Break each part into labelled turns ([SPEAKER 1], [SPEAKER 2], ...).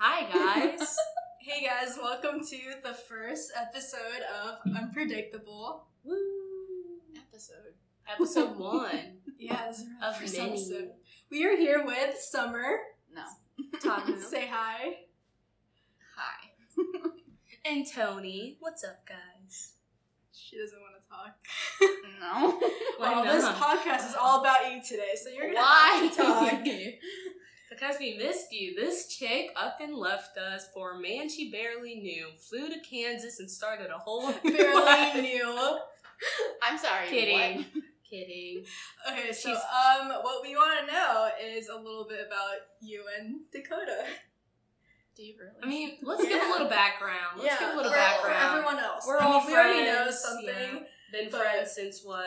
[SPEAKER 1] Hi, guys.
[SPEAKER 2] Hey guys, welcome to the first episode of Unpredictable.
[SPEAKER 1] Woo.
[SPEAKER 3] episode.
[SPEAKER 1] Episode one.
[SPEAKER 2] Yes,
[SPEAKER 1] Of
[SPEAKER 2] first
[SPEAKER 1] many.
[SPEAKER 2] episode. We are here with Summer.
[SPEAKER 3] No.
[SPEAKER 1] Tamu.
[SPEAKER 2] Say hi.
[SPEAKER 3] Hi.
[SPEAKER 1] and Tony. What's up, guys?
[SPEAKER 2] She doesn't want to talk.
[SPEAKER 3] No.
[SPEAKER 1] Why
[SPEAKER 2] well, this
[SPEAKER 1] not?
[SPEAKER 2] podcast is all about you today, so you're gonna
[SPEAKER 3] Why?
[SPEAKER 2] have to talk.
[SPEAKER 1] Because we missed you. This chick up and left us for a man she barely knew, flew to Kansas and started a whole
[SPEAKER 2] Barely knew.
[SPEAKER 3] I'm sorry.
[SPEAKER 1] Kidding.
[SPEAKER 3] what?
[SPEAKER 1] Kidding.
[SPEAKER 2] Okay, so
[SPEAKER 1] She's-
[SPEAKER 2] um, what we want to know is a little bit about you and Dakota.
[SPEAKER 3] Do you really?
[SPEAKER 1] I mean, let's give a little background. Let's give a little
[SPEAKER 2] for,
[SPEAKER 1] background.
[SPEAKER 2] for everyone else.
[SPEAKER 1] We're
[SPEAKER 2] I mean,
[SPEAKER 1] all
[SPEAKER 2] we already know something.
[SPEAKER 1] yeah. Been
[SPEAKER 2] but-
[SPEAKER 1] friends since what?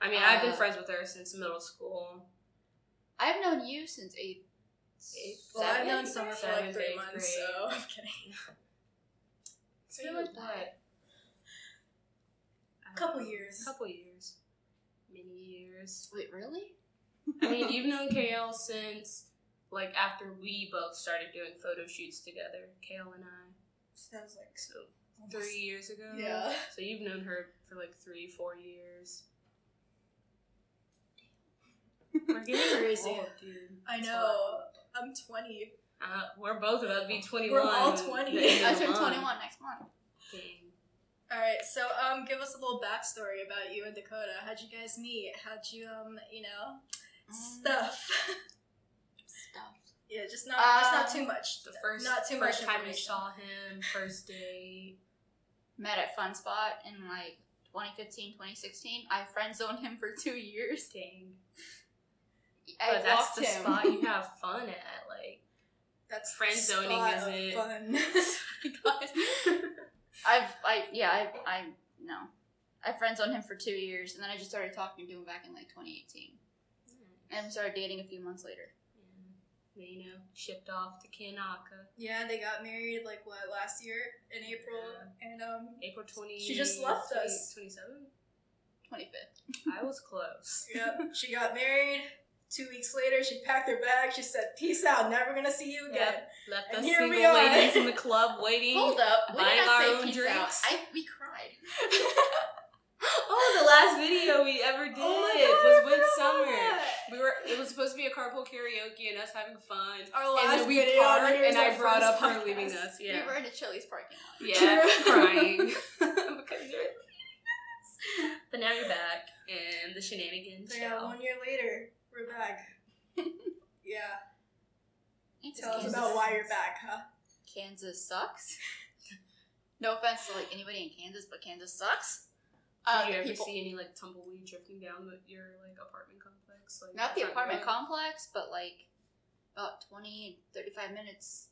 [SPEAKER 1] I mean, I've been
[SPEAKER 3] Uh,
[SPEAKER 1] friends with her since middle school.
[SPEAKER 3] I've known you since eighth.
[SPEAKER 1] Eighth,
[SPEAKER 2] Well, I've known Summer for like three months,
[SPEAKER 1] grade.
[SPEAKER 2] so I'm kidding.
[SPEAKER 1] It's been like what?
[SPEAKER 2] A couple years.
[SPEAKER 1] A couple years. Many years.
[SPEAKER 3] Wait, really?
[SPEAKER 1] I mean, you've known Kale since like after we both started doing photo shoots together, Kale and I.
[SPEAKER 2] That was like
[SPEAKER 1] So
[SPEAKER 2] almost-
[SPEAKER 1] three years ago.
[SPEAKER 2] Yeah.
[SPEAKER 1] So you've known her for like three, four years. We're getting
[SPEAKER 2] Crazy.
[SPEAKER 1] old, dude.
[SPEAKER 2] I know. I'm 20.
[SPEAKER 1] Uh, we're both about to be 21.
[SPEAKER 2] We're all 20.
[SPEAKER 3] I turn 21 next month.
[SPEAKER 1] Dang.
[SPEAKER 2] All right, so um, give us a little backstory about you and Dakota. How'd you guys meet? How'd you um, you know, stuff?
[SPEAKER 3] Stuff.
[SPEAKER 2] yeah, just not, just not
[SPEAKER 3] Um,
[SPEAKER 2] too much.
[SPEAKER 1] The first,
[SPEAKER 2] not too
[SPEAKER 1] first
[SPEAKER 2] much
[SPEAKER 1] time you
[SPEAKER 2] information.
[SPEAKER 1] saw him, first date.
[SPEAKER 3] Met at Fun Spot in like 2015, 2016. I friend zoned him for two years.
[SPEAKER 1] Dang.
[SPEAKER 3] I
[SPEAKER 1] but that's the
[SPEAKER 3] him.
[SPEAKER 1] spot you have fun at. Like,
[SPEAKER 2] That's
[SPEAKER 1] friend zoning is
[SPEAKER 2] of
[SPEAKER 1] it.
[SPEAKER 2] Fun.
[SPEAKER 3] I've, I, yeah, I, I, no. I friend zoned him for two years, and then I just started talking to him back in like 2018. And we started dating a few months later.
[SPEAKER 1] Then, you know, shipped off to Kanaka.
[SPEAKER 2] yeah, they got married like what last year in April, and um,
[SPEAKER 1] April 20.
[SPEAKER 2] She just left us.
[SPEAKER 1] 27?
[SPEAKER 3] 25th.
[SPEAKER 1] I was close.
[SPEAKER 2] yep, she got married. Two weeks later, she packed her bag. She said, "Peace out. Never gonna see you again."
[SPEAKER 1] Left
[SPEAKER 2] And
[SPEAKER 1] us
[SPEAKER 2] here we
[SPEAKER 1] single
[SPEAKER 2] are.
[SPEAKER 1] ladies in the club waiting.
[SPEAKER 3] Hold up. When
[SPEAKER 1] buying
[SPEAKER 3] did
[SPEAKER 1] our
[SPEAKER 3] say peace
[SPEAKER 1] drinks.
[SPEAKER 3] out? I, we cried.
[SPEAKER 1] Oh, the last video we ever did
[SPEAKER 2] Oh my
[SPEAKER 1] was with
[SPEAKER 2] God.
[SPEAKER 1] Summer. We were. It was supposed to be a carpool karaoke and us having fun.
[SPEAKER 2] Our last
[SPEAKER 1] then we
[SPEAKER 2] video,
[SPEAKER 1] parked, and I brought
[SPEAKER 2] first
[SPEAKER 1] up her leaving us. Yeah,
[SPEAKER 3] We were in a Chili's parking lot.
[SPEAKER 1] yeah, crying because you're. But now you're back, and the shenanigans.
[SPEAKER 2] Yeah,
[SPEAKER 1] shall-
[SPEAKER 2] one year later, we're back. yeah,
[SPEAKER 3] It's
[SPEAKER 2] tell us
[SPEAKER 3] Kansas.
[SPEAKER 2] about why you're back, huh?
[SPEAKER 3] Kansas sucks. no offense to like anybody in Kansas, but Kansas sucks.
[SPEAKER 1] Did
[SPEAKER 3] Uh,
[SPEAKER 1] you
[SPEAKER 3] the
[SPEAKER 1] ever
[SPEAKER 3] people,
[SPEAKER 1] see any like tumbleweed drifting down the, your like apartment complex? Like
[SPEAKER 3] not the
[SPEAKER 1] front
[SPEAKER 3] apartment
[SPEAKER 1] road?
[SPEAKER 3] complex, but like about 20, 35 minutes.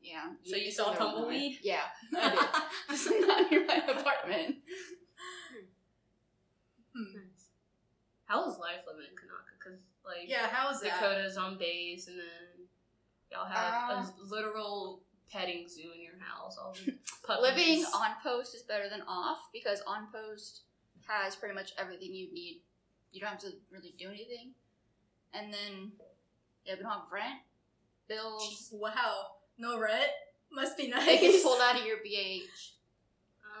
[SPEAKER 3] Yeah.
[SPEAKER 1] So you saw
[SPEAKER 3] under way.
[SPEAKER 1] tumbleweed?
[SPEAKER 3] Yeah, I did. Just not near my apartment.
[SPEAKER 2] Hmm.
[SPEAKER 1] How was life living in Kanaka? Because like
[SPEAKER 2] Yeah, how is that?
[SPEAKER 1] Dakota's on base, and then y'all have
[SPEAKER 3] Uh,
[SPEAKER 1] a literal petting zoo in your house. All.
[SPEAKER 3] Living on post is better than off because on post has pretty much everything you need. You don't have to really do anything. And then, yeah, we don't have rent, bills.
[SPEAKER 2] Wow, no rent must be nice.
[SPEAKER 3] It gets pulled out of your BAH.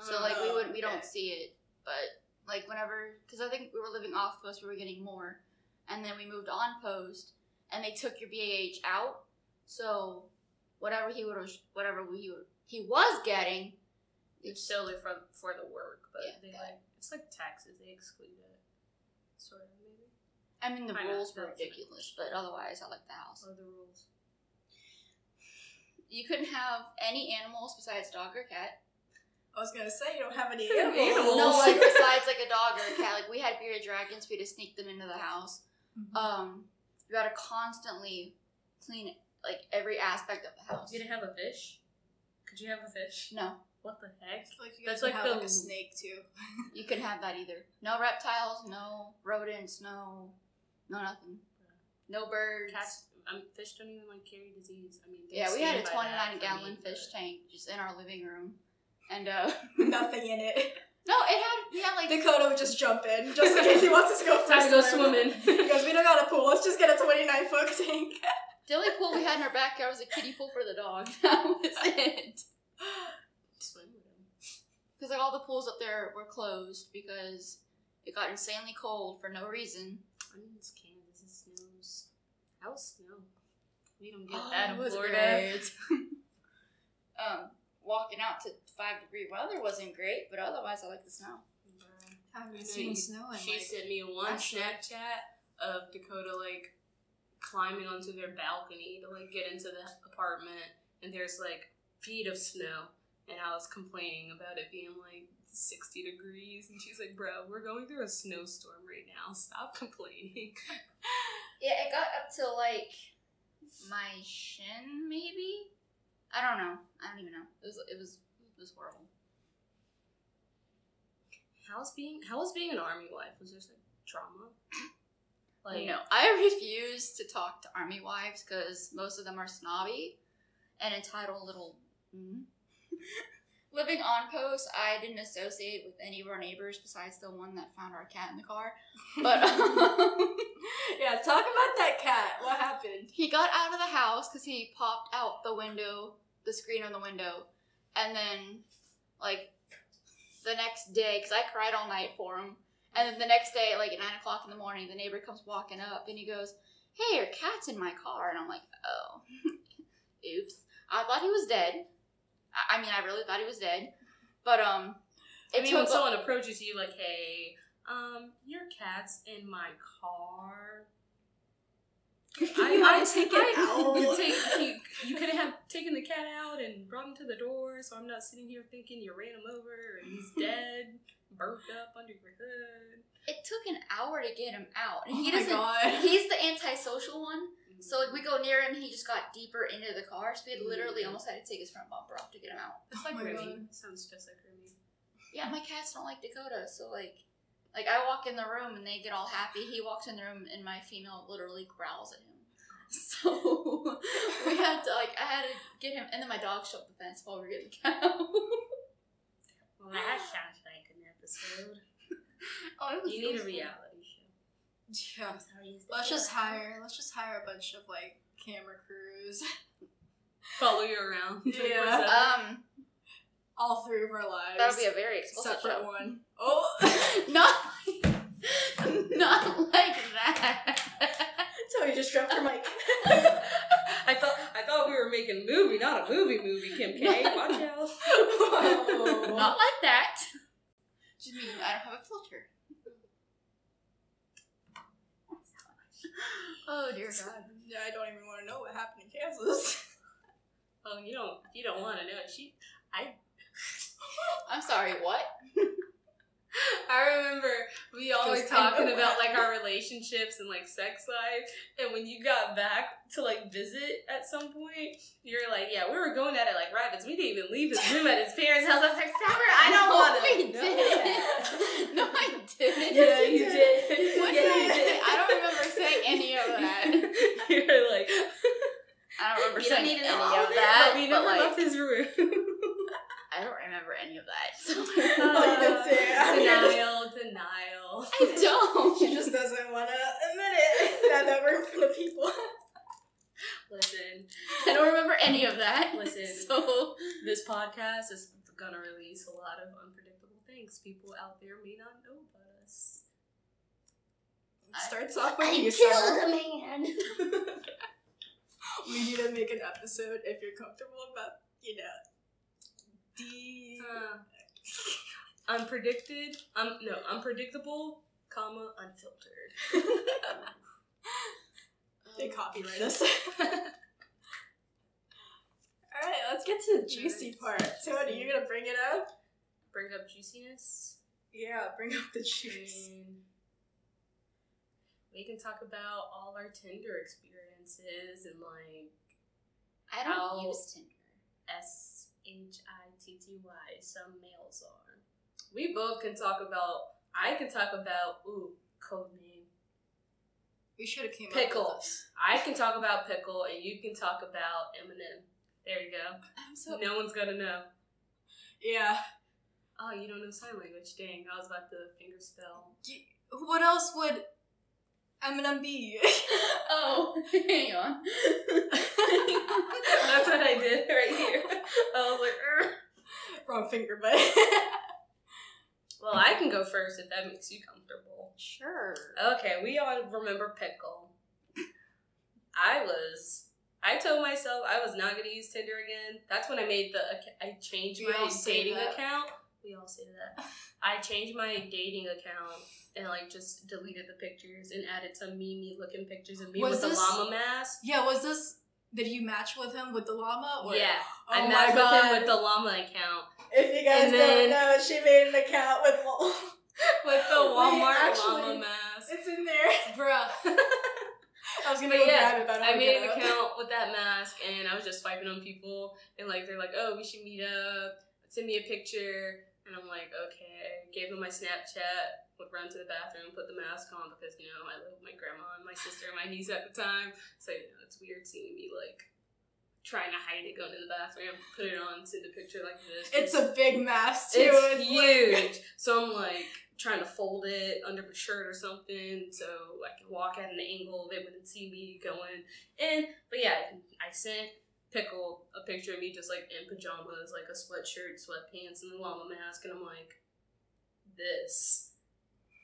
[SPEAKER 3] So, like, we
[SPEAKER 2] Oh,
[SPEAKER 3] would we don't see it. But, like, whenever, because I think we were living off post, we were getting more. And then we moved on post, and they took your BAH out. So, whatever he would, whatever we were, he was getting,
[SPEAKER 1] it's solely for for the work, but
[SPEAKER 3] Yeah,
[SPEAKER 1] they like it's like taxes. They exclude it, sort of maybe.
[SPEAKER 3] I mean, the rules were ridiculous, but otherwise, I like the house.
[SPEAKER 1] What are the rules?
[SPEAKER 3] You couldn't have any animals besides dog or cat.
[SPEAKER 2] I was gonna say you don't have any
[SPEAKER 1] Animals.
[SPEAKER 2] animals.
[SPEAKER 3] No, like besides like a dog or a cat. Like we had bearded dragons, we had to sneak them into the house.
[SPEAKER 2] Mhm.
[SPEAKER 3] Um, you had to constantly clean like every aspect of the house.
[SPEAKER 1] You didn't have a fish? Could you have a fish?
[SPEAKER 3] No,
[SPEAKER 1] What the heck?
[SPEAKER 2] Like you
[SPEAKER 1] That's like
[SPEAKER 2] have
[SPEAKER 1] the-
[SPEAKER 2] like a snake too.
[SPEAKER 3] you couldn't have that either. No reptiles, no rodents, no, no nothing. No birds.
[SPEAKER 1] Cats. Um, fish don't even like carry disease. I mean,
[SPEAKER 3] Yeah, we had a
[SPEAKER 1] stand by that
[SPEAKER 3] 29 gallon
[SPEAKER 1] me,
[SPEAKER 3] fish
[SPEAKER 1] but-
[SPEAKER 3] tank just in our living room, and uh,
[SPEAKER 2] Nothing in it.
[SPEAKER 3] no, it had we had like
[SPEAKER 2] Dakota would just jump in just in case he wants us to go
[SPEAKER 1] Time to go
[SPEAKER 2] swim.
[SPEAKER 1] swimming.
[SPEAKER 2] Because we don't got a pool. Let's just get a 29 foot tank.
[SPEAKER 3] The only pool we had in our backyard was a kiddie pool for the dog. That was it.
[SPEAKER 1] Swim with him.
[SPEAKER 3] Because like all the pools up there were closed because it got insanely cold for no reason.
[SPEAKER 1] I mean, it's Kansas. It snows. How's snow? We don't get
[SPEAKER 3] Oh,
[SPEAKER 1] that in Florida.
[SPEAKER 3] Walking out to five degree weather wasn't great, but otherwise I like the snow.
[SPEAKER 2] I haven't seen
[SPEAKER 1] you-
[SPEAKER 2] snow in
[SPEAKER 1] She
[SPEAKER 2] like.
[SPEAKER 1] sent me one
[SPEAKER 2] actually-
[SPEAKER 1] Snapchat of Dakota like climbing onto their balcony to like get into the apartment, and there's like feet of snow, and I was complaining about it being like 60 degrees, and she's like, "Bro, we're going through a snowstorm right now. Stop complaining."
[SPEAKER 3] Yeah, it got up to like my shin, maybe. I don't know. I don't even know. It was it was it was horrible.
[SPEAKER 1] How's being How was being an army wife? Was there some trauma? Like
[SPEAKER 3] no, I refuse to talk to army wives because most of them are snobby and entitled little. Mm. Living on post, I didn't associate with any of our neighbors besides the one that found our cat in the car. But um,
[SPEAKER 2] yeah, talk about that cat. What happened?
[SPEAKER 3] he got out of the house because he popped out the window, the screen on the window, and then like the next day, because I cried all night for him, and then the next day, like at nine o'clock in the morning, the neighbor comes walking up and he goes, "Hey, your cat's in my car," and I'm like, "Oh, oops." I thought he was dead. I, I mean, I really thought he was dead, but um,
[SPEAKER 1] I
[SPEAKER 3] it
[SPEAKER 1] mean, when someone approaches you like, "Hey, um, your cat's in my car."
[SPEAKER 2] You might take it out.
[SPEAKER 1] You, take, you, you could have taken the cat out and brought him to the door, so I'm not sitting here thinking you ran him over and he's dead, burnt up under your hood.
[SPEAKER 3] it took an hour to get him out, and
[SPEAKER 2] Oh
[SPEAKER 3] he
[SPEAKER 2] my
[SPEAKER 3] doesn't.
[SPEAKER 2] God.
[SPEAKER 3] He's the antisocial one. So like we go near him, and he just got deeper into the car. So we had literally
[SPEAKER 1] Mm.
[SPEAKER 3] almost had to take his front bumper off to get him out.
[SPEAKER 1] It's
[SPEAKER 2] Oh
[SPEAKER 1] like
[SPEAKER 2] my
[SPEAKER 1] Remy. Sounds just like Remy.
[SPEAKER 3] Yeah, my cats don't like Dakota, so like, like I walk in the room and they get all happy. He walks in the room and my female literally growls at him. So we had to like I had to get him, and then my dog shut the fence while we were getting the cow.
[SPEAKER 1] Well, that sounds like an episode.
[SPEAKER 3] oh, it was,
[SPEAKER 1] You need a reality show.
[SPEAKER 2] Yeah.
[SPEAKER 1] I'm sorry.
[SPEAKER 2] Let's just
[SPEAKER 1] allowed?
[SPEAKER 2] hire. Let's just hire a bunch of like camera crews.
[SPEAKER 1] follow you around.
[SPEAKER 2] Yeah.
[SPEAKER 1] 24/7.
[SPEAKER 3] Um,
[SPEAKER 2] All three of our lives.
[SPEAKER 3] that'll be a very explicit
[SPEAKER 2] separate
[SPEAKER 3] show.
[SPEAKER 2] one. Oh.
[SPEAKER 3] not, not like that.
[SPEAKER 2] so you just dropped your mic.
[SPEAKER 1] I thought I thought we were making a movie, not a movie movie, Kim K. Watch out.
[SPEAKER 2] Whoa.
[SPEAKER 3] Not like that. Just mean I don't have a filter. Oh dear God.
[SPEAKER 2] Yeah, I don't even want to know what happened in Kansas.
[SPEAKER 1] Oh, you don't you don't want to know it. She
[SPEAKER 3] I'm sorry. What?
[SPEAKER 1] I remember we always
[SPEAKER 2] Just
[SPEAKER 1] talking about like our relationships and like sex life, and when you got back to like visit at some point, you're like, yeah, we were going at it like rabbits. We didn't even leave his room at his parents' house. I was like, Summer, I don't
[SPEAKER 3] no,
[SPEAKER 1] want to.
[SPEAKER 3] I didn't. No, I didn't.
[SPEAKER 2] Yeah, you did.
[SPEAKER 3] What
[SPEAKER 2] Yeah,
[SPEAKER 3] did I say?
[SPEAKER 2] did.
[SPEAKER 3] I don't remember saying any of that.
[SPEAKER 1] you're like,
[SPEAKER 3] I don't remember
[SPEAKER 1] you don't
[SPEAKER 3] saying
[SPEAKER 1] need to
[SPEAKER 3] any of that.
[SPEAKER 1] But we
[SPEAKER 3] but, like,
[SPEAKER 1] left his room.
[SPEAKER 3] I don't remember any of that. So.
[SPEAKER 2] Oh, it. I
[SPEAKER 1] denial, denial.
[SPEAKER 3] I don't.
[SPEAKER 2] She just doesn't want to admit it. That that we're in front of people.
[SPEAKER 1] Listen,
[SPEAKER 3] I don't remember any of that.
[SPEAKER 1] Listen.
[SPEAKER 3] So
[SPEAKER 1] this podcast is gonna release a lot of unpredictable things. People out there may not know about us.
[SPEAKER 2] Starts off with
[SPEAKER 3] I
[SPEAKER 2] you,
[SPEAKER 3] killed a man.
[SPEAKER 2] We need to make an episode if you're comfortable about, you know, the.
[SPEAKER 1] Uh, unpredicted, um, no, unpredictable, comma, unfiltered.
[SPEAKER 2] They copyright us. Alright, let's get to the juicy part. Tony, you're gonna bring it up?
[SPEAKER 1] Bring up juiciness.
[SPEAKER 2] Yeah, bring up the juice.
[SPEAKER 1] And we can talk about all our Tinder experiences and like
[SPEAKER 3] I don't
[SPEAKER 1] I'll-
[SPEAKER 3] use Tinder.
[SPEAKER 1] S H I T T Y. Some males are. We both can talk about. I can talk about ooh code name
[SPEAKER 2] We should have came up
[SPEAKER 1] pickle.
[SPEAKER 2] with.
[SPEAKER 1] I can talk about pickle, and you can talk about Eminem. There you go.
[SPEAKER 3] I'm so.
[SPEAKER 1] No one's gonna know.
[SPEAKER 2] Yeah.
[SPEAKER 1] Oh, you don't know sign language. Dang, I was about to finger spell.
[SPEAKER 2] What else would Eminem B.
[SPEAKER 3] oh, hang on.
[SPEAKER 1] That's what I did right here. I was like.
[SPEAKER 2] Wrong finger, but.
[SPEAKER 1] well, I can go first if that makes you comfortable.
[SPEAKER 3] sure.
[SPEAKER 1] Okay, we all remember Pickle. I was. I told myself I was not going to use Tinder again. That's when I made the. I changed my dating account. We all say that. I changed my dating account and like just deleted the pictures and added some meme looking pictures of me
[SPEAKER 2] Was
[SPEAKER 1] with the llama mask.
[SPEAKER 2] yeah, was this. Did you match with him with the llama? Or?
[SPEAKER 1] Yeah,
[SPEAKER 2] Oh
[SPEAKER 1] I
[SPEAKER 2] my
[SPEAKER 1] matched with him
[SPEAKER 2] God.
[SPEAKER 1] with the llama account.
[SPEAKER 2] If you guys
[SPEAKER 1] And
[SPEAKER 2] don't know, she made an account with
[SPEAKER 1] With the
[SPEAKER 2] We
[SPEAKER 1] Walmart
[SPEAKER 2] actually-
[SPEAKER 1] llama mask.
[SPEAKER 2] It's in there.
[SPEAKER 1] Bruh.
[SPEAKER 2] I was gonna
[SPEAKER 1] But
[SPEAKER 2] go
[SPEAKER 1] yeah,
[SPEAKER 2] grab it, but I,
[SPEAKER 1] I made an account with that mask and I was just swiping on people and like they're like, oh, we should meet up. Send me a picture. And I'm like, okay. Gave him my Snapchat. Would run to the bathroom, put the mask on because you know I live with my grandma and my sister and my niece at the time. So you know it's weird seeing me like trying to hide it, going to the bathroom, put it on, send a picture like this.
[SPEAKER 2] It's a big mask too.
[SPEAKER 1] It's
[SPEAKER 2] like-
[SPEAKER 1] huge. so I'm like trying to fold it under my shirt or something so I can walk at an angle. They wouldn't see me going in. But yeah, I sent Pickle a picture of me just like in pajamas, like a sweatshirt, sweatpants, and a llama mask. And I'm like, this.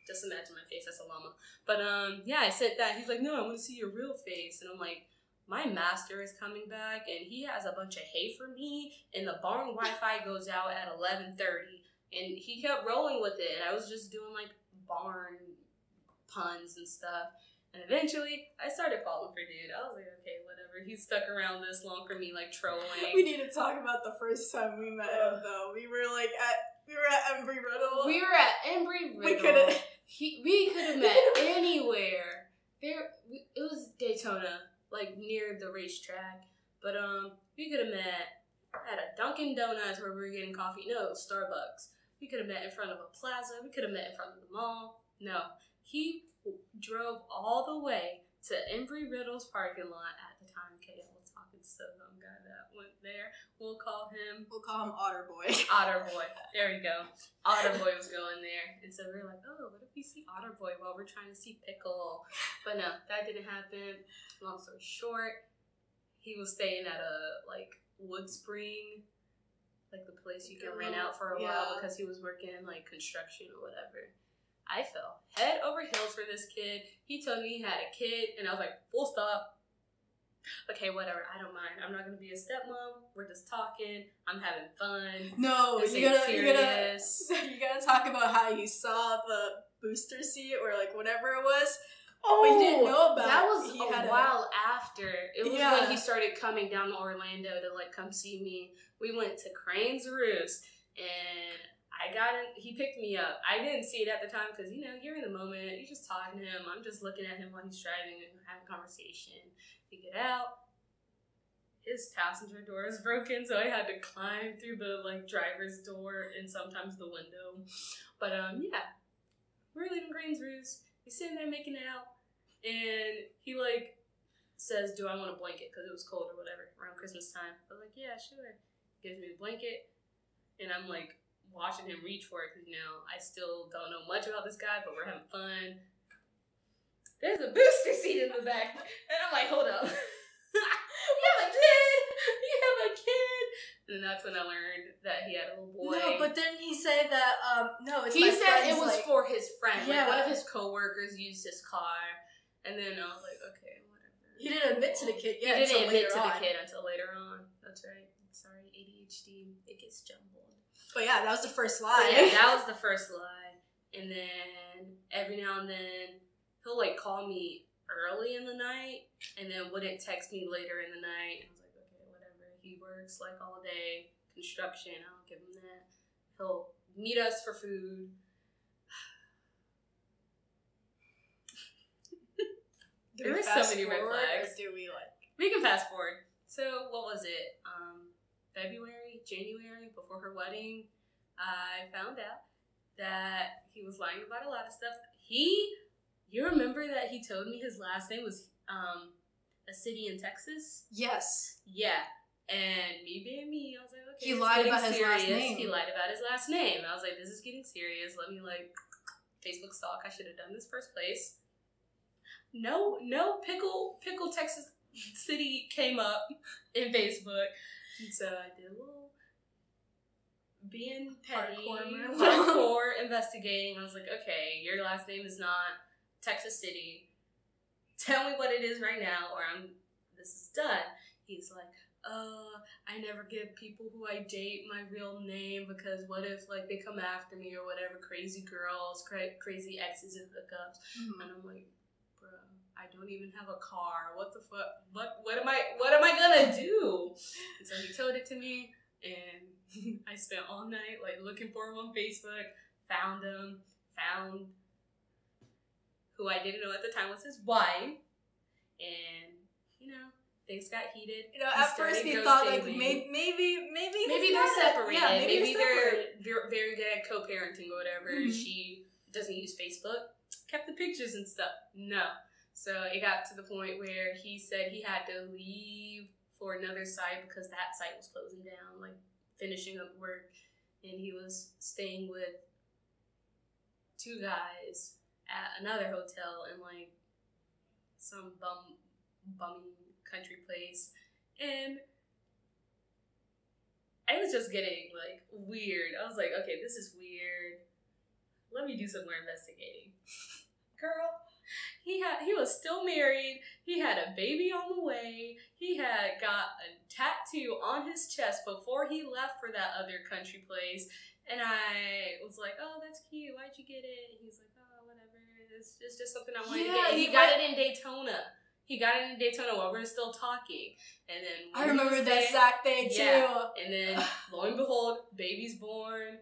[SPEAKER 1] Just imagine my face as a llama. But um, yeah, I sent that. He's like, no, I want to see your real face. And I'm like, my master is coming back and he has a bunch of hay for me and the barn wi-fi goes out at 11.30 and he kept rolling with it and i was just doing like barn puns and stuff and eventually i started falling for dude i was like okay whatever he stuck around this long for me like trolling.
[SPEAKER 2] We need to talk about the first time we met him though. We were like at we were at Embry Riddle.
[SPEAKER 1] we were at embry
[SPEAKER 2] We
[SPEAKER 1] Riddle.
[SPEAKER 2] could've-
[SPEAKER 1] we could have met anywhere. There it was daytona like near the racetrack. But um we could have met at a dunkin donuts where we were getting coffee. No it was starbucks. We could have met in front of a plaza. We could have met in front of the mall. No. He drove all the way to embry riddle's parking lot at the time okay we're talking so dumb guy that went there we'll call him
[SPEAKER 2] We'll call him Otter Boy.
[SPEAKER 1] Otter Boy. There you go. Otter Boy was going there. And so we were like, oh, what if we see Otter Boy while we're trying to see Pickle? But no, that didn't happen. Long story short, he was staying at a, like, Wood Spring, like the place you can rent out for a while because he was working, like, construction or whatever. I fell head over heels for this kid. He told me he had a kid, and I was like, full stop. Okay, whatever. I don't mind. I'm not gonna be a stepmom. We're just talking. I'm having fun.
[SPEAKER 2] No,
[SPEAKER 1] This
[SPEAKER 2] you gotta, you gotta, you gotta talk about how you saw the booster seat or like whatever it was.
[SPEAKER 1] Oh,
[SPEAKER 2] But you didn't oh, know about
[SPEAKER 1] that was
[SPEAKER 2] He
[SPEAKER 1] a
[SPEAKER 2] had a-
[SPEAKER 1] while after. It was
[SPEAKER 2] Yeah.
[SPEAKER 1] when he started coming down to Orlando to like come see me. We went to Crane's Roost, and I got in. He picked me up. I didn't see it at the time because you know you're in the moment. You're just talking to him. I'm just looking at him while he's driving and having a conversation. We get out. His passenger door is broken, so I had to climb through the like driver's door and sometimes the window. But um, yeah, we're leaving Crane's Roost. He's sitting there making out, and he like says, "Do I want a blanket?" Because it was cold or whatever around Christmas time. I was like, "Yeah, sure." Gives me the blanket, and I'm like watching him reach for it because you know I still don't know much about this guy, but we're having fun. There's a booster seat in the back, and I'm like, "Hold up." you have a kid. You have a kid. And then that's when I learned that he had a little boy.
[SPEAKER 2] No, but didn't he said that? Um, no, it's
[SPEAKER 1] he said it was
[SPEAKER 2] like-
[SPEAKER 1] for his friend. Like one of his coworkers used his car, and then I was like, okay, whatever.
[SPEAKER 2] He didn't admit to the kid
[SPEAKER 1] He didn't admit
[SPEAKER 2] later
[SPEAKER 1] to the kid until later on. That's right. Sorry, ADHD. It gets jumbled.
[SPEAKER 2] But yeah, that was the first
[SPEAKER 1] But
[SPEAKER 2] lie.
[SPEAKER 1] yeah, that was the first lie. And then every now and then he'll like call me early in the night, and then wouldn't text me later in the night. I was like, okay, whatever. He works like all day construction. I don't give him that. He'll meet us for food. there
[SPEAKER 2] we
[SPEAKER 1] were so many red flags.
[SPEAKER 2] Do we like?
[SPEAKER 1] We can fast forward. So what was it? Um, February, January, before her wedding, I found out that he was lying about a lot of stuff. He, you remember that he told me his last name was um a city in Texas?
[SPEAKER 2] Yes.
[SPEAKER 1] Yeah. And me being me, I was like, okay,
[SPEAKER 2] He lied about his last name.
[SPEAKER 1] He lied about his last name. I was like, this is getting serious. Let me like Facebook stalk. I should have done this first place. no, no pickle, pickle Texas City came up in Facebook. And so I did a little being petty,
[SPEAKER 2] Hardcore.
[SPEAKER 1] hardcore investigating. I was like, okay, your last name is not Texas City. Tell me what it is right now, or I'm this is done. He's like, uh, I never give people who I date my real name because what if like they come after me or whatever, crazy girls, cra- crazy exes and hookups.
[SPEAKER 2] Mhm.
[SPEAKER 1] And I'm like, bro, I don't even have a car. What the fuck? What what am I what am I gonna do? And so he told it to me, and I spent all night like looking for him on Facebook. Found him. Found who I didn't know at the time was his wife, and you know things got heated.
[SPEAKER 2] You know,
[SPEAKER 1] He
[SPEAKER 2] at first we thought like maybe maybe maybe
[SPEAKER 1] Maybe they're separated.
[SPEAKER 2] Yeah,
[SPEAKER 1] maybe,
[SPEAKER 2] maybe,
[SPEAKER 1] they're
[SPEAKER 2] separated.
[SPEAKER 1] very good at co-parenting or whatever.
[SPEAKER 2] Mhm.
[SPEAKER 1] She doesn't use Facebook, kept the pictures and stuff. No. So it got to the point where he said he had to leave for another site because that site was closing down, like finishing up work, and he was staying with two guys at another hotel in like some bum bummy country place, and I was just getting like weird. I was like, okay, this is weird. Let me do some more investigating. Girl, he had he was still married. He had a baby on the way. He had got a tattoo on his chest before he left for that other country place. And I was like, oh, that's cute. Why'd you get it? And he's like, oh, whatever. It's, it's just something I wanted to get. And he
[SPEAKER 2] he
[SPEAKER 1] got
[SPEAKER 2] went-
[SPEAKER 1] it in Daytona. He got it in Daytona while we were still talking. And then
[SPEAKER 2] I remember that
[SPEAKER 1] there-
[SPEAKER 2] exact day too.
[SPEAKER 1] Yeah. And then, lo and behold, baby's born.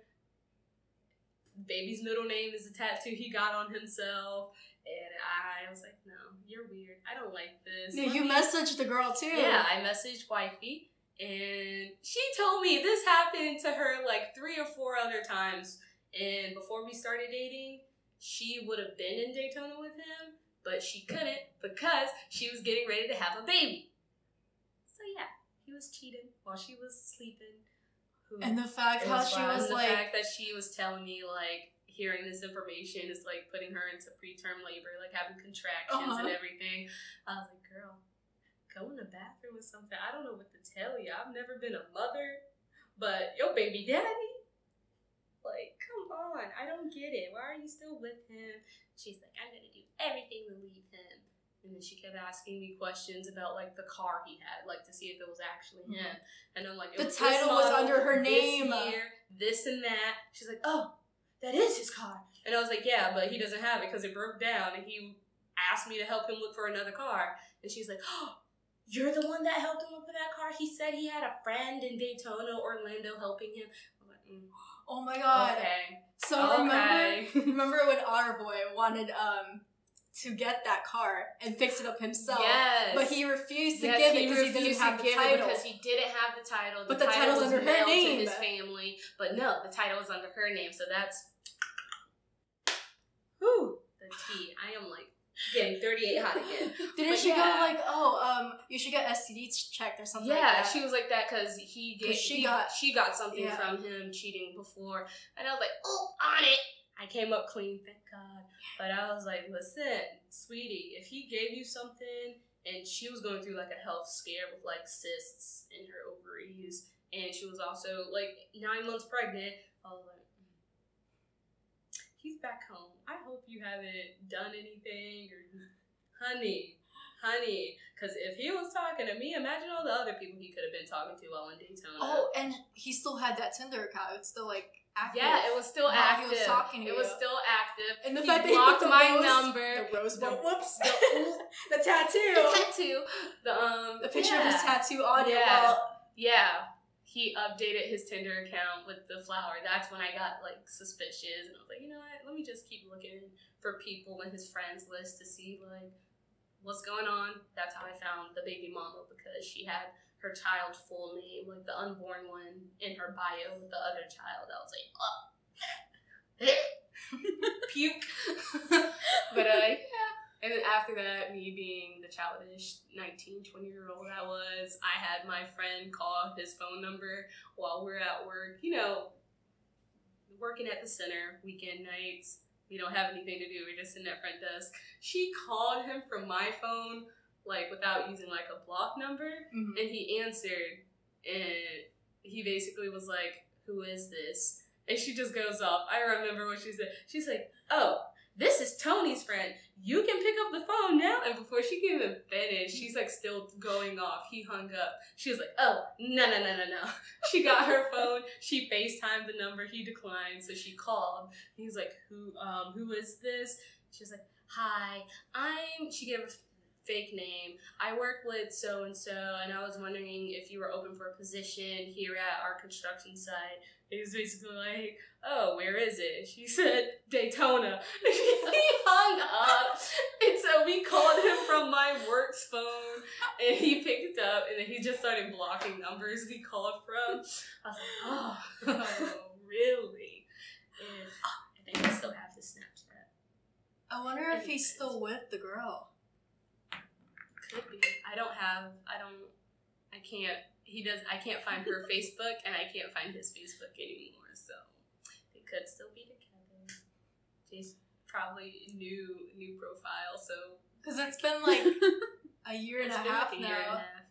[SPEAKER 1] Baby's middle name is a tattoo he got on himself. And I was like, no, you're weird. I don't like this.
[SPEAKER 2] Yeah,
[SPEAKER 1] Let
[SPEAKER 2] you
[SPEAKER 1] me-
[SPEAKER 2] messaged the girl too.
[SPEAKER 1] Yeah, I messaged wifey. And she told me this happened to her like three or four other times. And before we started dating, she would have been in Daytona with him, but she couldn't because she was getting ready to have a baby. So yeah, he was cheating while she was sleeping. Who-
[SPEAKER 2] And the fact how she was
[SPEAKER 1] the
[SPEAKER 2] like,
[SPEAKER 1] fact that she was telling me like hearing this information is like putting her into preterm labor, like having contractions and
[SPEAKER 2] Uh-huh.
[SPEAKER 1] everything. I was like, girl, go in the bathroom or something. I don't know what to tell you. I've never been a mother, but your baby daddy, like, come on, I don't get it. Why are you still with him? She's like, I'm gonna do everything to leave him. And then she kept asking me questions about like the car he had, like to see if it was actually him. And I'm like, it
[SPEAKER 2] The title was under her name.
[SPEAKER 1] year, this and that. She's like, oh, that is his car. And I was like, yeah, but he doesn't have it because it broke down. And he asked me to help him look for another car. And she's like, oh, you're the one that helped him look for that car. He said he had a friend in Daytona, Orlando, helping him. I'm like, mm,
[SPEAKER 2] oh my god.
[SPEAKER 1] okay,
[SPEAKER 2] So
[SPEAKER 1] okay.
[SPEAKER 2] remember, remember when our boy wanted um to get that car and fix it up himself,
[SPEAKER 1] yes.
[SPEAKER 2] but he refused to
[SPEAKER 1] Yes,
[SPEAKER 2] give it because he
[SPEAKER 1] refused
[SPEAKER 2] didn't
[SPEAKER 1] to
[SPEAKER 2] have the title.
[SPEAKER 1] because he didn't have the title.
[SPEAKER 2] But the
[SPEAKER 1] title
[SPEAKER 2] title's
[SPEAKER 1] was
[SPEAKER 2] under her name.
[SPEAKER 1] to his family. But no, the title was under her name. So that's whew, the T. I am like getting 38 hot again.
[SPEAKER 2] Didn't
[SPEAKER 1] But
[SPEAKER 2] she
[SPEAKER 1] yeah.
[SPEAKER 2] go like, oh, um, you should get STD checked or something?
[SPEAKER 1] yeah,
[SPEAKER 2] like that?
[SPEAKER 1] she was like that because he gave,
[SPEAKER 2] 'Cause she
[SPEAKER 1] he-
[SPEAKER 2] got-
[SPEAKER 1] she got something
[SPEAKER 2] yeah.
[SPEAKER 1] from him cheating before, and I was like, oh, on it. I came up clean, thank God. But I was like, listen, sweetie, if he gave you something, and she was going through like a health scare with like cysts in her ovaries, and she was also like nine months pregnant. I was like, "Mm. he's back home. I hope you haven't done anything, or honey, honey. Because if he was talking to me, imagine all the other people he could have been talking to while in Daytona.
[SPEAKER 2] Oh, and he still had that Tinder account. It's still like active.
[SPEAKER 1] yeah, it was still
[SPEAKER 2] While he
[SPEAKER 1] active.
[SPEAKER 2] was talking to
[SPEAKER 1] it was still active.
[SPEAKER 2] And the
[SPEAKER 1] he
[SPEAKER 2] fact that he
[SPEAKER 1] blocked my
[SPEAKER 2] rose-
[SPEAKER 1] number.
[SPEAKER 2] the rose.
[SPEAKER 1] the-
[SPEAKER 2] whoops.
[SPEAKER 1] the-
[SPEAKER 2] the tattoo.
[SPEAKER 1] The tattoo. The um.
[SPEAKER 2] The picture of his tattoo on it.
[SPEAKER 1] Yeah.
[SPEAKER 2] While,
[SPEAKER 1] Yeah. He updated his Tinder account with the flower. That's when I got like suspicious, and I was like, you know what? Let me just keep looking for people in his friends list to see like what's going on. That's how I found the baby mama because she had her child full name, like the unborn one, in her bio with the other child. I was like, oh, puke. but uh, yeah. And then after that, me being the childish 19, 20 year old I was, I had my friend call his phone number while we're at work, you know, working at the center, weekend nights, we don't have anything to do. We're just sitting at front desk. She called him from my phone, like without using like a block number,
[SPEAKER 2] Mhm.
[SPEAKER 1] and he answered, and he basically was like, "Who is this?" And she just goes off. I remember what she said. She's like, "Oh." This is Tony's friend. You can pick up the phone now. And before she can even finish, she's like still going off. He hung up. She was like, oh, no, no, no, no, no. She got her phone. She FaceTimed the number. He declined. So she called. He's like, who, um, who is this? She's like, hi, I'm, she gave a fake name. I work with so and so, and I was wondering if you were open for a position here at our construction site. He was basically like, oh, where is it? She said, Daytona. he hung up. And so we called him from my work's phone, and he picked up, and then he just started blocking numbers we called from. I was like, oh, really? And oh, I think I still have his Snapchat.
[SPEAKER 2] I wonder if he's still with the girl.
[SPEAKER 1] Could be. I don't have. I don't. I can't. He does. I can't find her Facebook, and I can't find his Facebook anymore. So they could still be together. She's probably new new profile. So
[SPEAKER 2] Because it's been like a year and a half
[SPEAKER 1] like a year and a
[SPEAKER 2] now.
[SPEAKER 1] half.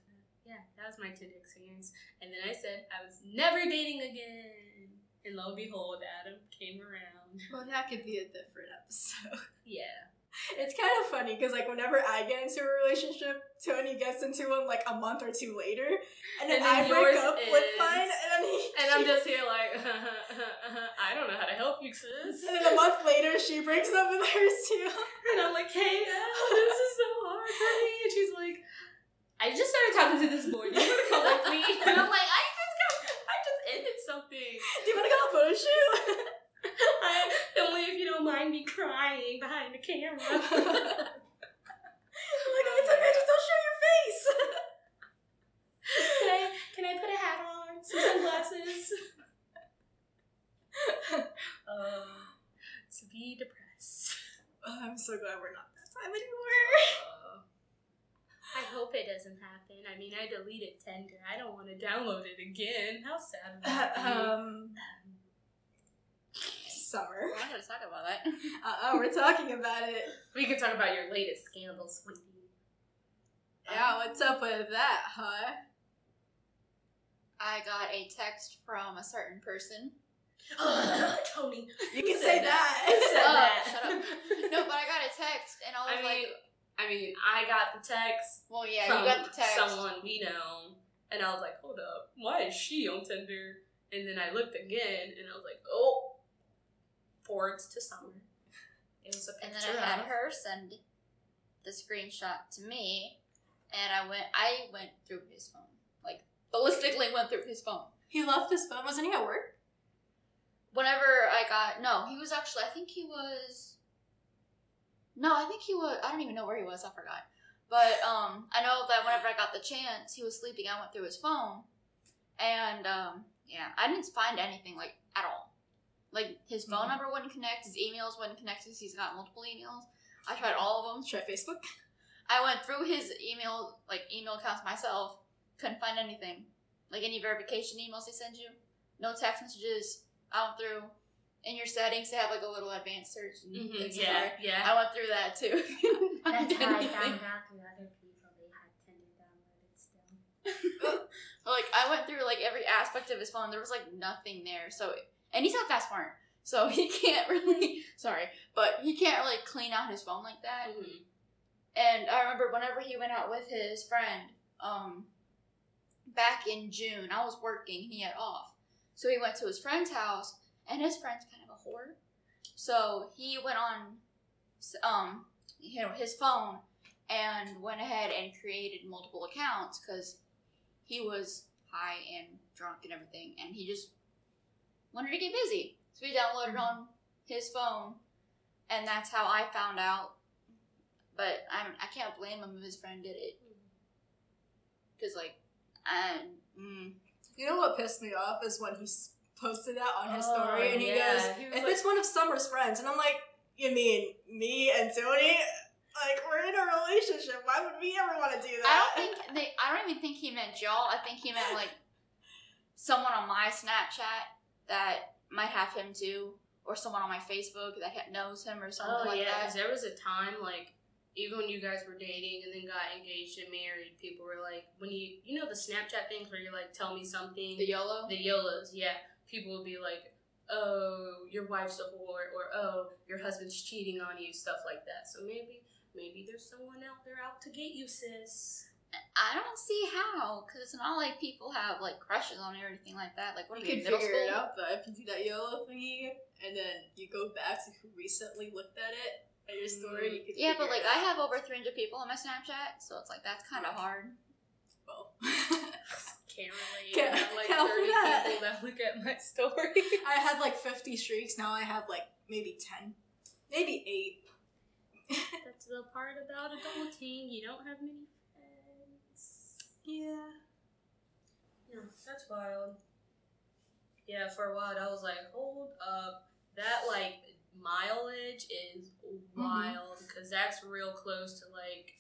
[SPEAKER 1] Yeah, that was my Tinder experience. And then I said I was never dating again. And lo and behold, Adam came around.
[SPEAKER 2] Well, that could be a different episode.
[SPEAKER 1] Yeah.
[SPEAKER 2] It's kind of funny because like whenever I get into a relationship, Tony gets into one like a month or two later, and then,
[SPEAKER 1] And then
[SPEAKER 2] I break up with mine, and then he
[SPEAKER 1] And I'm just here like, I don't know how to help you, sis.
[SPEAKER 2] and then a month later she breaks up with hers too.
[SPEAKER 1] And I'm like, hey, Em, this is so hard for me. And she's like, I just started talking to this boy. Do you want to come with me? And I'm like, I just got, I just ended something.
[SPEAKER 2] Do you want to go on a photo shoot?
[SPEAKER 1] I, only if you don't mind me crying behind the camera.
[SPEAKER 2] like it's okay, just don't show your face.
[SPEAKER 1] Can I, can I put a hat on? Some sunglasses? uh, to be depressed.
[SPEAKER 2] Oh, I'm so glad we're not that time anymore.
[SPEAKER 1] Uh, I hope it doesn't happen. I mean, I deleted Tinder. I don't want to download it again. How sad be?
[SPEAKER 2] um, summer.
[SPEAKER 3] We're not gonna talk about that.
[SPEAKER 2] Uh oh, we're talking about it.
[SPEAKER 1] we can talk about your latest scandal, sweetie.
[SPEAKER 2] Yeah, what's up with that, huh?
[SPEAKER 3] I got a text from a certain person.
[SPEAKER 1] Tony.
[SPEAKER 2] You can say that.
[SPEAKER 1] Who said
[SPEAKER 3] Oh,
[SPEAKER 1] that?
[SPEAKER 3] shut up. No, but I got a text and I was
[SPEAKER 1] I mean,
[SPEAKER 3] like,
[SPEAKER 1] I mean, I got the text
[SPEAKER 3] well, yeah,
[SPEAKER 1] from
[SPEAKER 3] you got the text.
[SPEAKER 1] someone we know, and I was like, hold up, why is she on Tinder? And then I looked again, and I was like, oh, forwards to summer. It was a picture.
[SPEAKER 3] And then I had
[SPEAKER 1] of-
[SPEAKER 3] her send the screenshot to me, and I went, I went through his phone, like ballistically went through his phone.
[SPEAKER 2] He left his phone. Wasn't he at work?
[SPEAKER 3] Whenever I got, no, he was actually, I think he was, no, I think he was, I don't even know where he was, I forgot. But um, I know that whenever I got the chance, he was sleeping. I went through his phone, and um, yeah, I didn't find anything like at all. Like his phone
[SPEAKER 2] Mhm.
[SPEAKER 3] number wouldn't connect, his emails wouldn't connect because he's got multiple emails. I tried all of them.
[SPEAKER 2] Try Facebook.
[SPEAKER 3] I went through his email, like email accounts myself. Couldn't find anything, like any verification emails they send you. No text messages. I went through in your settings. They have like a little advanced search. And
[SPEAKER 1] Mhm, yeah,
[SPEAKER 3] hard.
[SPEAKER 1] yeah.
[SPEAKER 3] I went through that too.
[SPEAKER 1] That's how I found out through other people they had Tinder downloaded still.
[SPEAKER 3] like I went through like every aspect of his phone. There was like nothing there. So and he's not that smart, so he can't really. sorry, but he can't really clean out his phone like that.
[SPEAKER 1] Mhm.
[SPEAKER 3] And I remember whenever he went out with his friend, um, back in June, I was working, he had off. So he went to his friend's house, and his friend's kind of a whore. So he went on, um, you know, his phone and went ahead and created multiple accounts because he was high and drunk and everything, and he just wanted to get busy. So he downloaded on his phone, and that's how I found out but I'm, I can't blame him if his friend did it. Because, like, um, mm,
[SPEAKER 2] You know what pissed me off is when he posted that on his
[SPEAKER 1] Oh,
[SPEAKER 2] story, and he
[SPEAKER 1] yeah.
[SPEAKER 2] goes,
[SPEAKER 1] He
[SPEAKER 2] "If
[SPEAKER 1] like-
[SPEAKER 2] it's one of Summer's friends," and I'm like, "You mean me and Tony? Like we're in a relationship? Why would we ever want to do that?"
[SPEAKER 3] I don't think they. I don't even think he meant y'all. I think he meant like someone on my Snapchat that might have him too, or someone on my Facebook that knows him or something
[SPEAKER 1] Oh
[SPEAKER 3] like
[SPEAKER 1] yeah,
[SPEAKER 3] that.
[SPEAKER 1] because there was a time like even when you guys were dating and then got engaged and married, people were like, when you you know the Snapchat things where you're like, tell me something,
[SPEAKER 3] The YOLO.
[SPEAKER 1] the YOLOs, yeah. People would be like, oh, your wife's a whore, or oh, your husband's cheating on you, stuff like that. So maybe maybe there's someone out there out to get you, sis.
[SPEAKER 3] I don't see how, because it's not like people have like crushes on me or anything like that. Like, what
[SPEAKER 2] You
[SPEAKER 3] are we
[SPEAKER 2] could
[SPEAKER 3] in middle
[SPEAKER 2] figure it out though if you do that yellow thingy, and then you go back to who recently looked at it at your story. You could
[SPEAKER 3] Yeah, but
[SPEAKER 2] figure
[SPEAKER 3] like
[SPEAKER 2] it
[SPEAKER 3] I have over 300 people on my Snapchat, so it's like that's kind of hard.
[SPEAKER 2] Well,
[SPEAKER 1] Can't relate.
[SPEAKER 2] Can't-
[SPEAKER 1] I have like
[SPEAKER 2] can't
[SPEAKER 1] 30
[SPEAKER 2] that.
[SPEAKER 1] people that look at my story.
[SPEAKER 2] I had like 50 streaks. Now I have like maybe 10, maybe eight.
[SPEAKER 1] That's the part about adulting. You don't have many friends.
[SPEAKER 2] Yeah.
[SPEAKER 1] Yeah, that's wild. Yeah, for a while I was like, hold up, that like mileage is mm-hmm. wild because that's real close to like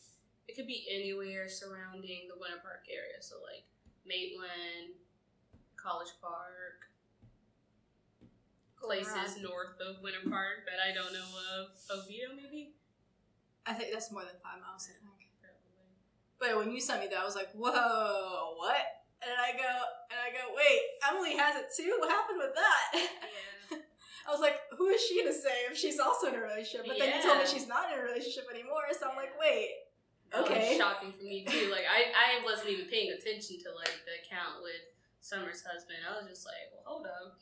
[SPEAKER 1] it could be anywhere surrounding the Winter Park area. So like Maitland, College Park, places north of Winter Park that I don't know of. Oviedo maybe.
[SPEAKER 2] I think that's more than five miles, I think. But when you sent me that, I was like, whoa, what? And I go, and I go, wait, Emily has it too? What happened with that?
[SPEAKER 1] Yeah.
[SPEAKER 2] I was like, who is she to say if she's also in a relationship? But then you told me she's not in a relationship anymore, so I'm like, wait, Okay.
[SPEAKER 1] shocking for me too. Like I, I wasn't even paying attention to like the account with Summer's husband. I was just like, well, hold up.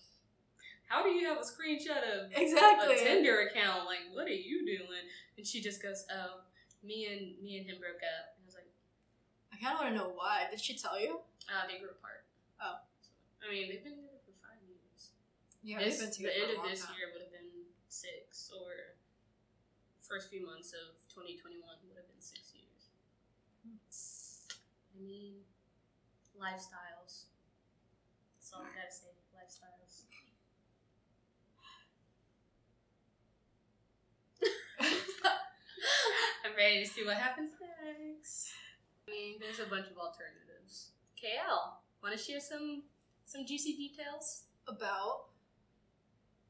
[SPEAKER 1] How do you have a screenshot of
[SPEAKER 2] exactly.
[SPEAKER 1] a Tinder account? Like, what are you doing? And she just goes, oh, me and me and him broke up. I
[SPEAKER 2] kind of want to know why. Did she tell you?
[SPEAKER 1] uh, they grew apart.
[SPEAKER 2] Oh.
[SPEAKER 1] I mean, they've been together for five years.
[SPEAKER 2] Yeah,
[SPEAKER 1] this,
[SPEAKER 2] they've been
[SPEAKER 1] the end of this
[SPEAKER 2] time.
[SPEAKER 1] year would have been six, or first few months of 2021 would have been six years. I mean, lifestyles. That's all I gotta say. Lifestyles. I'm ready to see what happens next. There's a bunch of alternatives. KL, want to share some some juicy details?
[SPEAKER 2] About?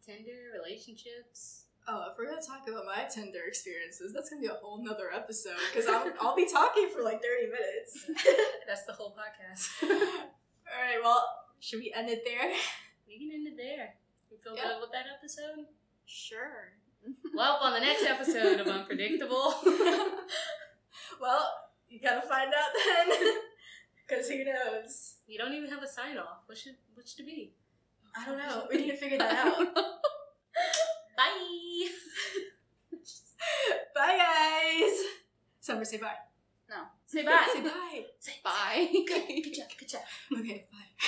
[SPEAKER 1] Tinder, relationships.
[SPEAKER 2] Oh, if we're gonna talk about my Tinder experiences, that's gonna be a whole nother episode because I'll, I'll be talking for like 30 minutes.
[SPEAKER 1] That's the whole podcast.
[SPEAKER 2] All right, well, should we end it there?
[SPEAKER 1] we can end it there. You feel
[SPEAKER 2] Yeah.
[SPEAKER 1] good with that episode?
[SPEAKER 3] Sure.
[SPEAKER 1] Well, on the next episode of Unpredictable.
[SPEAKER 2] well, you gotta find out then, because who knows?
[SPEAKER 1] You don't even have a sign off. What should what should it be?
[SPEAKER 2] I don't know. We need to figure that out.
[SPEAKER 1] Bye.
[SPEAKER 2] bye, guys. Summer, say bye.
[SPEAKER 3] No.
[SPEAKER 1] Say bye.
[SPEAKER 2] Say bye.
[SPEAKER 1] Say
[SPEAKER 3] Bye.
[SPEAKER 1] Good job. Good job.
[SPEAKER 2] Okay, bye.